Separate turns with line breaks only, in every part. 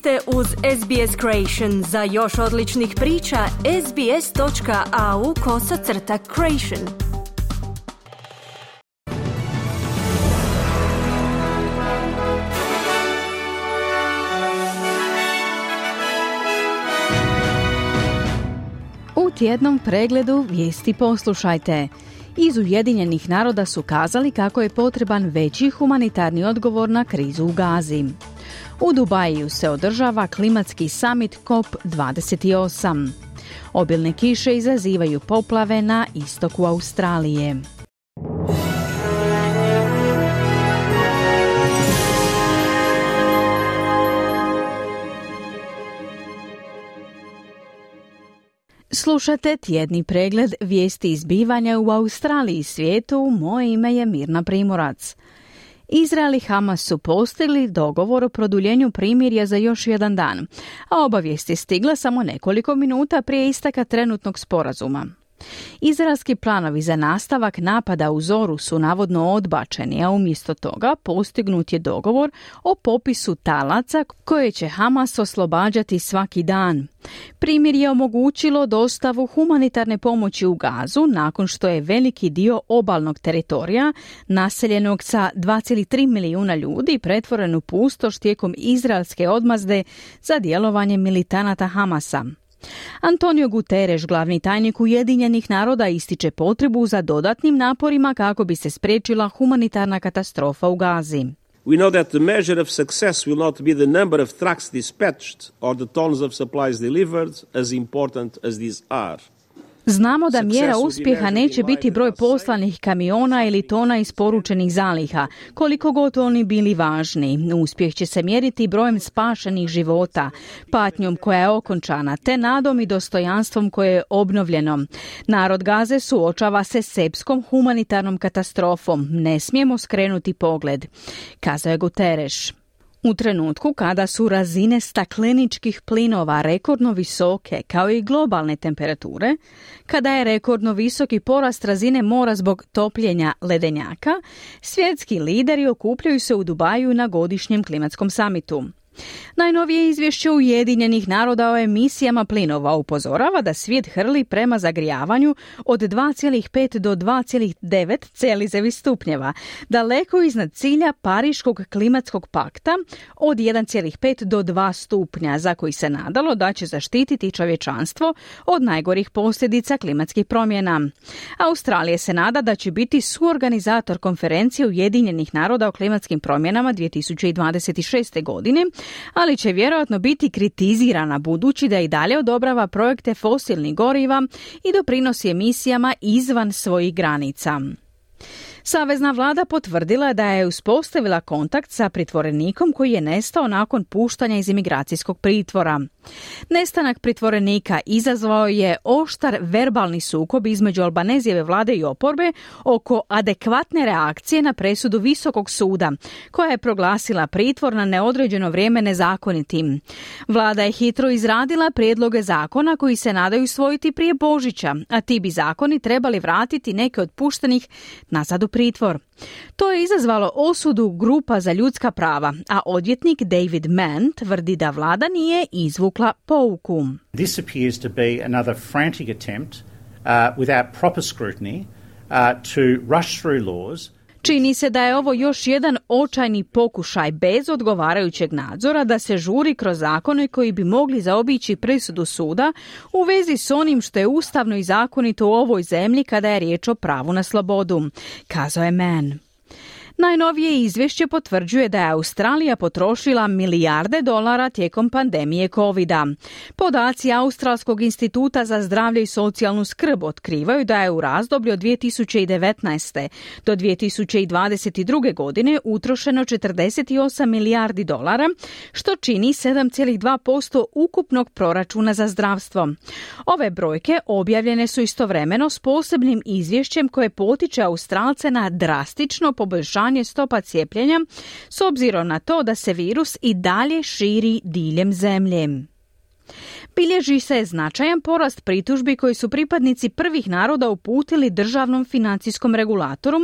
ste uz SBS Creation. Za još odličnih priča, sbs.au kosacrta creation.
U tjednom pregledu vijesti poslušajte. Iz Ujedinjenih naroda su kazali kako je potreban veći humanitarni odgovor na krizu u Gazi. U Dubaju se održava klimatski summit COP28. Obilne kiše izazivaju poplave na istoku Australije. Slušate tjedni pregled vijesti izbivanja u Australiji i svijetu. Moje ime je Mirna Primorac. Izrael i Hamas su postigli dogovor o produljenju primirja za još jedan dan, a obavijest je stigla samo nekoliko minuta prije istaka trenutnog sporazuma. Izraelski planovi za nastavak napada u Zoru su navodno odbačeni, a umjesto toga postignut je dogovor o popisu talaca koje će Hamas oslobađati svaki dan. Primjer je omogućilo dostavu humanitarne pomoći u Gazu nakon što je veliki dio obalnog teritorija, naseljenog sa 2,3 milijuna ljudi, pretvoren u pustoš tijekom izraelske odmazde za djelovanje militanata Hamasa. Antonio Guterres, glavni tajnik Ujedinjenih naroda, ističe potrebu za dodatnim naporima kako bi se spriječila humanitarna katastrofa u Gazi.
We know that the measure of success will not be the number of trucks dispatched or the tons of supplies delivered, as important as these are.
Znamo da mjera uspjeha neće biti broj poslanih kamiona ili tona isporučenih zaliha, koliko god oni bili važni. Uspjeh će se mjeriti brojem spašenih života, patnjom koja je okončana, te nadom i dostojanstvom koje je obnovljeno. Narod Gaze suočava se sepskom humanitarnom katastrofom. Ne smijemo skrenuti pogled, kazao je Guterres. U trenutku kada su razine stakleničkih plinova rekordno visoke, kao i globalne temperature, kada je rekordno visoki porast razine mora zbog topljenja ledenjaka, svjetski lideri okupljaju se u Dubaju na godišnjem klimatskom samitu. Najnovije izvješće Ujedinjenih naroda o emisijama plinova upozorava da svijet hrli prema zagrijavanju od 2,5 do 2,9 celizevi stupnjeva, daleko iznad cilja Pariškog klimatskog pakta od 1,5 do 2 stupnja, za koji se nadalo da će zaštititi čovječanstvo od najgorih posljedica klimatskih promjena. Australija se nada da će biti suorganizator konferencije Ujedinjenih naroda o klimatskim promjenama 2026. godine, ali će vjerojatno biti kritizirana budući da i dalje odobrava projekte fosilnih goriva i doprinosi emisijama izvan svojih granica. Savezna vlada potvrdila da je uspostavila kontakt sa pritvorenikom koji je nestao nakon puštanja iz imigracijskog pritvora. Nestanak pritvorenika izazvao je oštar verbalni sukob između Albanezijeve vlade i oporbe oko adekvatne reakcije na presudu Visokog suda, koja je proglasila pritvor na neodređeno vrijeme nezakonitim. Vlada je hitro izradila prijedloge zakona koji se nadaju svojiti prije Božića, a ti bi zakoni trebali vratiti neke od puštenih nazad u pritvor. To je izazvalo osudu grupa za ljudska prava, a odvjetnik David Mann tvrdi da vlada nije izvukla pouku.
This appears to be another frantic attempt uh, without proper scrutiny uh, to rush through laws
Čini se da je ovo još jedan očajni pokušaj bez odgovarajućeg nadzora da se žuri kroz zakone koji bi mogli zaobići presudu suda u vezi s onim što je ustavno i zakonito u ovoj zemlji kada je riječ o pravu na slobodu, kazao je Mann. Najnovije izvješće potvrđuje da je Australija potrošila milijarde dolara tijekom pandemije covid Podaci Australskog instituta za zdravlje i socijalnu skrb otkrivaju da je u razdoblju od 2019. do 2022. godine utrošeno 48 milijardi dolara, što čini 7,2% ukupnog proračuna za zdravstvo. Ove brojke objavljene su istovremeno s posebnim izvješćem koje potiče Australce na drastično poboljšanje povećanje stopa cijepljenja s obzirom na to da se virus i dalje širi diljem zemlje. Bilježi se značajan porast pritužbi koji su pripadnici prvih naroda uputili državnom financijskom regulatoru,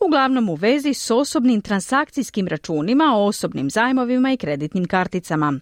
uglavnom u vezi s osobnim transakcijskim računima, osobnim zajmovima i kreditnim karticama.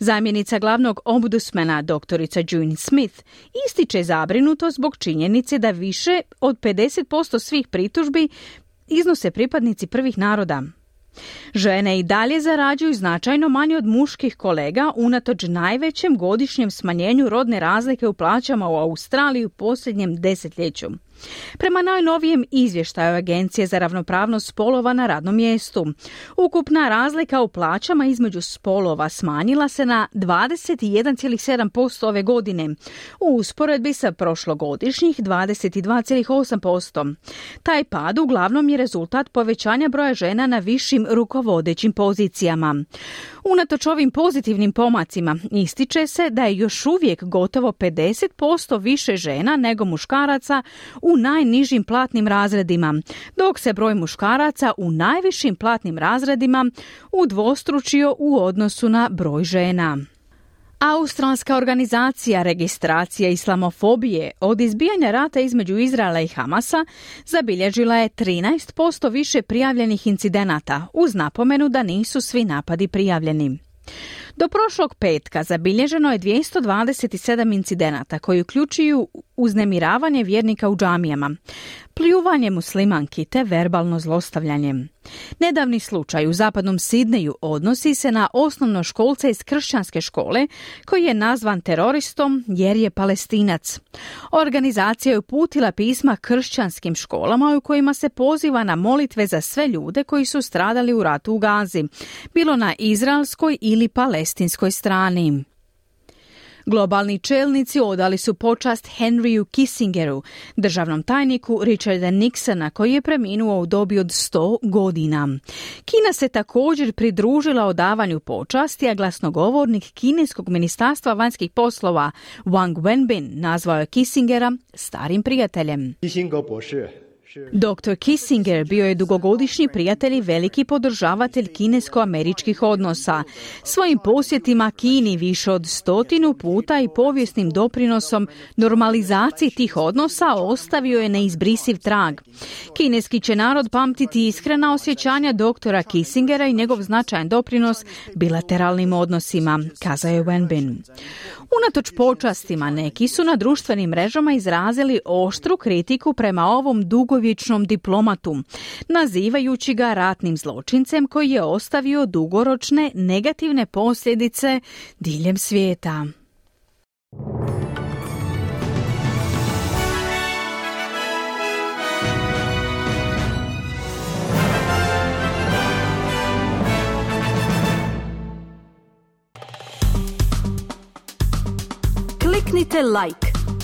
Zamjenica glavnog ombudsmana, doktorica June Smith, ističe zabrinuto zbog činjenice da više od 50% svih pritužbi iznose pripadnici prvih naroda. Žene i dalje zarađuju značajno manje od muških kolega unatoč najvećem godišnjem smanjenju rodne razlike u plaćama u Australiji u posljednjem desetljeću. Prema najnovijem izvještaju Agencije za ravnopravnost spolova na radnom mjestu, ukupna razlika u plaćama između spolova smanjila se na 21,7% ove godine, u usporedbi sa prošlogodišnjih 22,8%. Taj pad uglavnom je rezultat povećanja broja žena na višim rukovodećim pozicijama. Unatoč ovim pozitivnim pomacima ističe se da je još uvijek gotovo 50% više žena nego muškaraca u najnižim platnim razredima, dok se broj muškaraca u najvišim platnim razredima udvostručio u odnosu na broj žena. Australska organizacija registracija islamofobije od izbijanja rata između Izraela i Hamasa zabilježila je 13% više prijavljenih incidenata uz napomenu da nisu svi napadi prijavljeni. Do prošlog petka zabilježeno je 227 incidenata koji uključuju uznemiravanje vjernika u džamijama, pljuvanje muslimanki te verbalno zlostavljanje. Nedavni slučaj u zapadnom Sidneju odnosi se na osnovno školce iz kršćanske škole koji je nazvan teroristom jer je palestinac. Organizacija je uputila pisma kršćanskim školama u kojima se poziva na molitve za sve ljude koji su stradali u ratu u Gazi, bilo na izraelskoj ili palestinskoj strani. Globalni čelnici odali su počast Henryu Kissingeru, državnom tajniku Richarda Nixona koji je preminuo u dobi od 100 godina. Kina se također pridružila odavanju počasti, a glasnogovornik kineskog ministarstva vanjskih poslova Wang Wenbin nazvao je Kissingera starim prijateljem. Dr. Kissinger bio je dugogodišnji prijatelj i veliki podržavatelj kinesko-američkih odnosa. Svojim posjetima Kini više od stotinu puta i povijesnim doprinosom normalizaciji tih odnosa ostavio je neizbrisiv trag. Kineski će narod pamtiti iskrena osjećanja doktora Kissingera i njegov značajan doprinos bilateralnim odnosima, kazao je Wenbin. Unatoč počastima neki su na društvenim mrežama izrazili oštru kritiku prema ovom dugovječnom diplomatu, nazivajući ga ratnim zločincem koji je ostavio dugoročne negativne posljedice diljem svijeta.
Kliknite like,